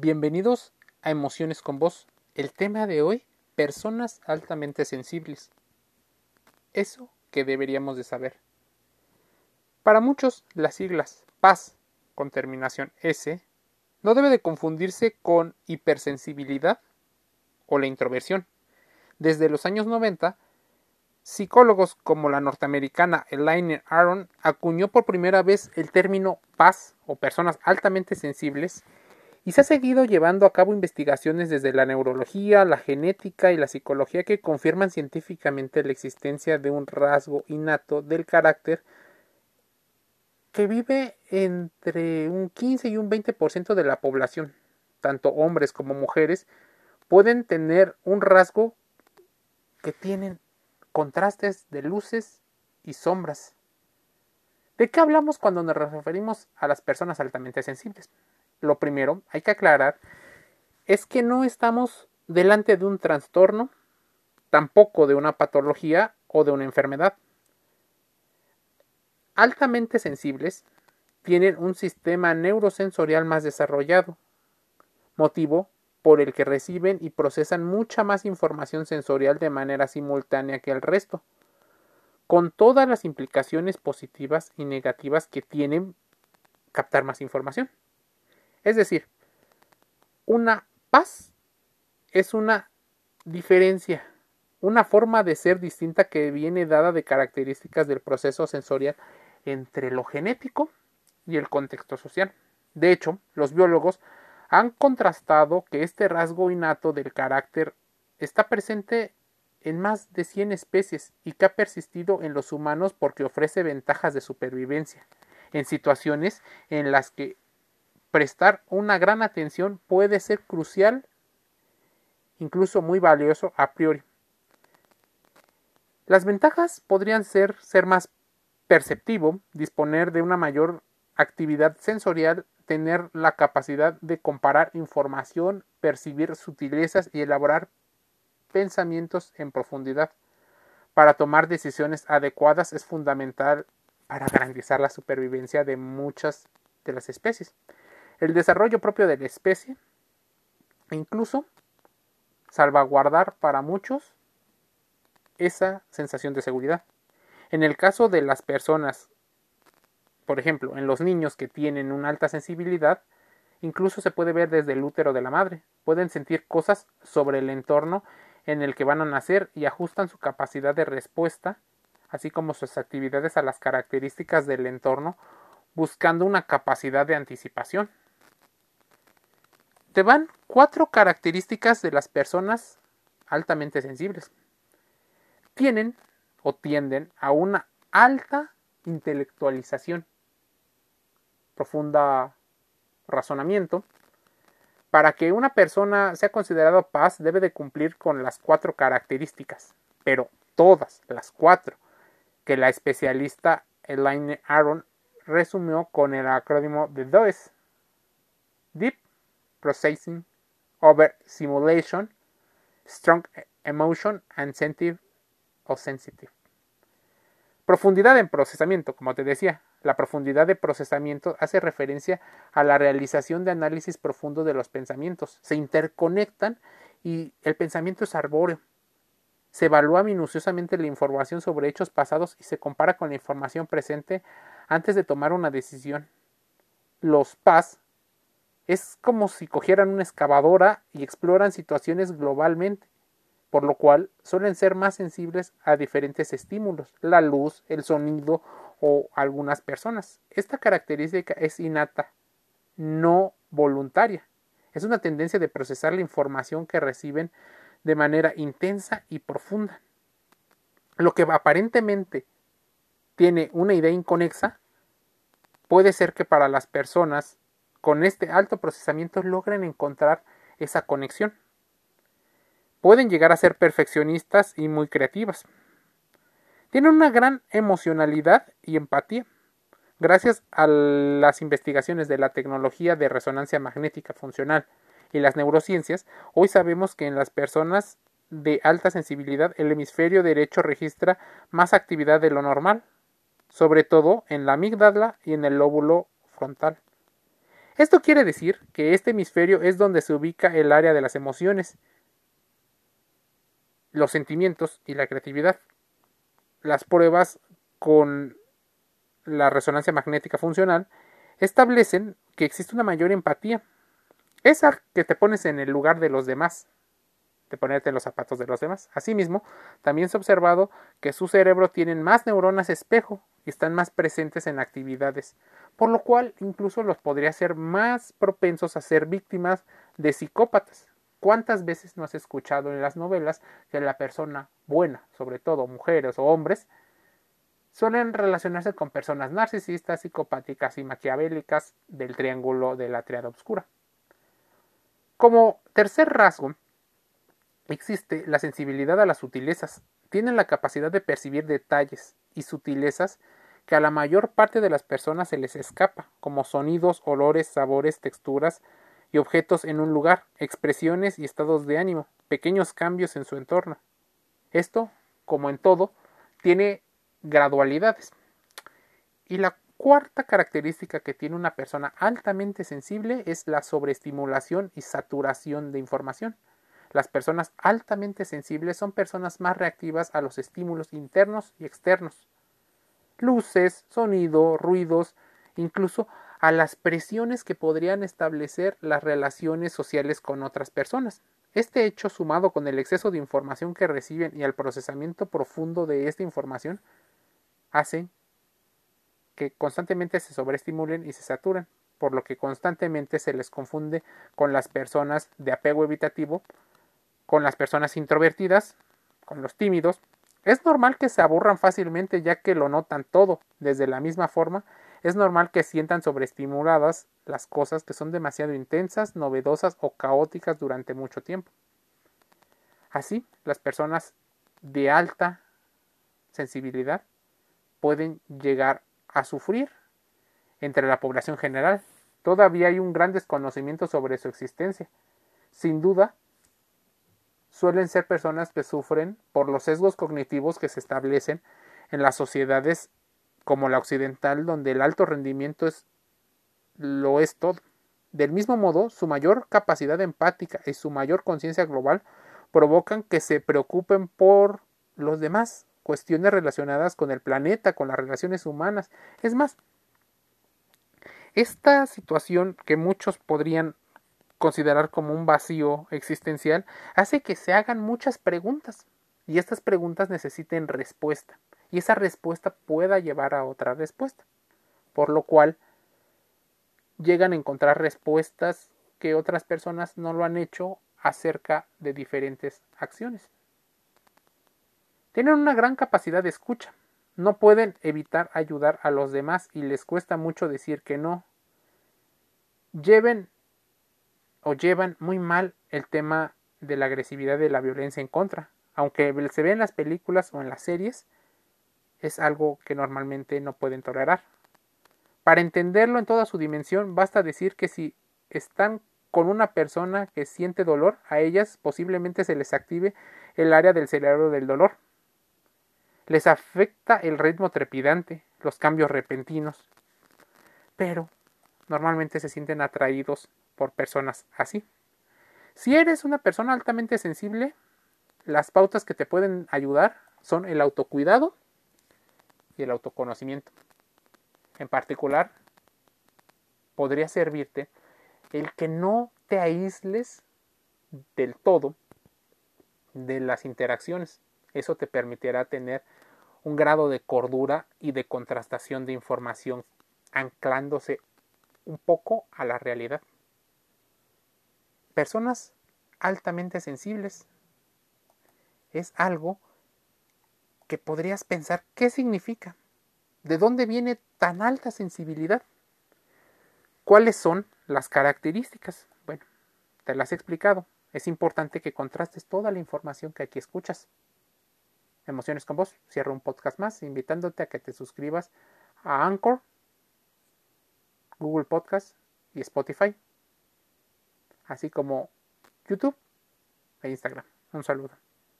Bienvenidos a Emociones con Voz. El tema de hoy, personas altamente sensibles. Eso que deberíamos de saber. Para muchos, las siglas PAS con terminación S no debe de confundirse con hipersensibilidad o la introversión. Desde los años 90, psicólogos como la norteamericana Elaine Aron acuñó por primera vez el término PAS o personas altamente sensibles y se ha seguido llevando a cabo investigaciones desde la neurología, la genética y la psicología que confirman científicamente la existencia de un rasgo innato del carácter que vive entre un 15 y un 20% de la población, tanto hombres como mujeres, pueden tener un rasgo que tienen contrastes de luces y sombras. ¿De qué hablamos cuando nos referimos a las personas altamente sensibles? Lo primero, hay que aclarar, es que no estamos delante de un trastorno, tampoco de una patología o de una enfermedad. Altamente sensibles tienen un sistema neurosensorial más desarrollado, motivo por el que reciben y procesan mucha más información sensorial de manera simultánea que el resto, con todas las implicaciones positivas y negativas que tienen captar más información. Es decir, una paz es una diferencia, una forma de ser distinta que viene dada de características del proceso sensorial entre lo genético y el contexto social. De hecho, los biólogos han contrastado que este rasgo innato del carácter está presente en más de 100 especies y que ha persistido en los humanos porque ofrece ventajas de supervivencia en situaciones en las que prestar una gran atención puede ser crucial, incluso muy valioso a priori. Las ventajas podrían ser ser más perceptivo, disponer de una mayor actividad sensorial, tener la capacidad de comparar información, percibir sutilezas y elaborar pensamientos en profundidad. Para tomar decisiones adecuadas es fundamental para garantizar la supervivencia de muchas de las especies el desarrollo propio de la especie e incluso salvaguardar para muchos esa sensación de seguridad. En el caso de las personas, por ejemplo, en los niños que tienen una alta sensibilidad, incluso se puede ver desde el útero de la madre. Pueden sentir cosas sobre el entorno en el que van a nacer y ajustan su capacidad de respuesta, así como sus actividades a las características del entorno, buscando una capacidad de anticipación te van cuatro características de las personas altamente sensibles. Tienen o tienden a una alta intelectualización, profunda razonamiento. Para que una persona sea considerada paz debe de cumplir con las cuatro características, pero todas las cuatro que la especialista Elaine Aaron resumió con el acrónimo de DOES. Deep processing over simulation, strong emotion and sensitive o sensitive. Profundidad en procesamiento, como te decía, la profundidad de procesamiento hace referencia a la realización de análisis profundo de los pensamientos. Se interconectan y el pensamiento es arbóreo. Se evalúa minuciosamente la información sobre hechos pasados y se compara con la información presente antes de tomar una decisión. Los PAS es como si cogieran una excavadora y exploran situaciones globalmente, por lo cual suelen ser más sensibles a diferentes estímulos, la luz, el sonido o algunas personas. Esta característica es innata, no voluntaria. Es una tendencia de procesar la información que reciben de manera intensa y profunda. Lo que aparentemente tiene una idea inconexa puede ser que para las personas con este alto procesamiento logren encontrar esa conexión. Pueden llegar a ser perfeccionistas y muy creativas. Tienen una gran emocionalidad y empatía. Gracias a las investigaciones de la tecnología de resonancia magnética funcional y las neurociencias, hoy sabemos que en las personas de alta sensibilidad el hemisferio derecho registra más actividad de lo normal, sobre todo en la amígdala y en el lóbulo frontal. Esto quiere decir que este hemisferio es donde se ubica el área de las emociones, los sentimientos y la creatividad. Las pruebas con la resonancia magnética funcional establecen que existe una mayor empatía. Esa que te pones en el lugar de los demás, de ponerte en los zapatos de los demás. Asimismo, también se ha observado que su cerebro tiene más neuronas espejo y están más presentes en actividades, por lo cual incluso los podría ser más propensos a ser víctimas de psicópatas. ¿Cuántas veces no has escuchado en las novelas que la persona buena, sobre todo mujeres o hombres, suelen relacionarse con personas narcisistas, psicopáticas y maquiavélicas del triángulo de la triada oscura? Como tercer rasgo, existe la sensibilidad a las sutilezas. Tienen la capacidad de percibir detalles y sutilezas que a la mayor parte de las personas se les escapa, como sonidos, olores, sabores, texturas, y objetos en un lugar, expresiones y estados de ánimo, pequeños cambios en su entorno. Esto, como en todo, tiene gradualidades. Y la cuarta característica que tiene una persona altamente sensible es la sobreestimulación y saturación de información. Las personas altamente sensibles son personas más reactivas a los estímulos internos y externos. Luces, sonido, ruidos, incluso a las presiones que podrían establecer las relaciones sociales con otras personas. Este hecho, sumado con el exceso de información que reciben y al procesamiento profundo de esta información, hace que constantemente se sobreestimulen y se saturen, por lo que constantemente se les confunde con las personas de apego evitativo, con las personas introvertidas, con los tímidos. Es normal que se aburran fácilmente ya que lo notan todo, desde la misma forma es normal que sientan sobreestimuladas las cosas que son demasiado intensas, novedosas o caóticas durante mucho tiempo. Así, las personas de alta sensibilidad pueden llegar a sufrir entre la población general. Todavía hay un gran desconocimiento sobre su existencia. Sin duda, suelen ser personas que sufren por los sesgos cognitivos que se establecen en las sociedades como la occidental, donde el alto rendimiento es lo es todo. Del mismo modo, su mayor capacidad empática y su mayor conciencia global provocan que se preocupen por los demás, cuestiones relacionadas con el planeta, con las relaciones humanas. Es más, esta situación que muchos podrían considerar como un vacío existencial hace que se hagan muchas preguntas y estas preguntas necesiten respuesta y esa respuesta pueda llevar a otra respuesta. Por lo cual llegan a encontrar respuestas que otras personas no lo han hecho acerca de diferentes acciones. Tienen una gran capacidad de escucha. No pueden evitar ayudar a los demás y les cuesta mucho decir que no. Lleven o llevan muy mal el tema de la agresividad de la violencia en contra. Aunque se ve en las películas o en las series, es algo que normalmente no pueden tolerar. Para entenderlo en toda su dimensión, basta decir que si están con una persona que siente dolor, a ellas posiblemente se les active el área del cerebro del dolor. Les afecta el ritmo trepidante, los cambios repentinos, pero normalmente se sienten atraídos por personas así. Si eres una persona altamente sensible, las pautas que te pueden ayudar son el autocuidado y el autoconocimiento. En particular, podría servirte el que no te aísles del todo de las interacciones. Eso te permitirá tener un grado de cordura y de contrastación de información anclándose un poco a la realidad. Personas altamente sensibles es algo que podrías pensar qué significa, de dónde viene tan alta sensibilidad, cuáles son las características. Bueno, te las he explicado. Es importante que contrastes toda la información que aquí escuchas. Emociones con vos. Cierro un podcast más invitándote a que te suscribas a Anchor, Google Podcast y Spotify, así como YouTube e Instagram. Un saludo.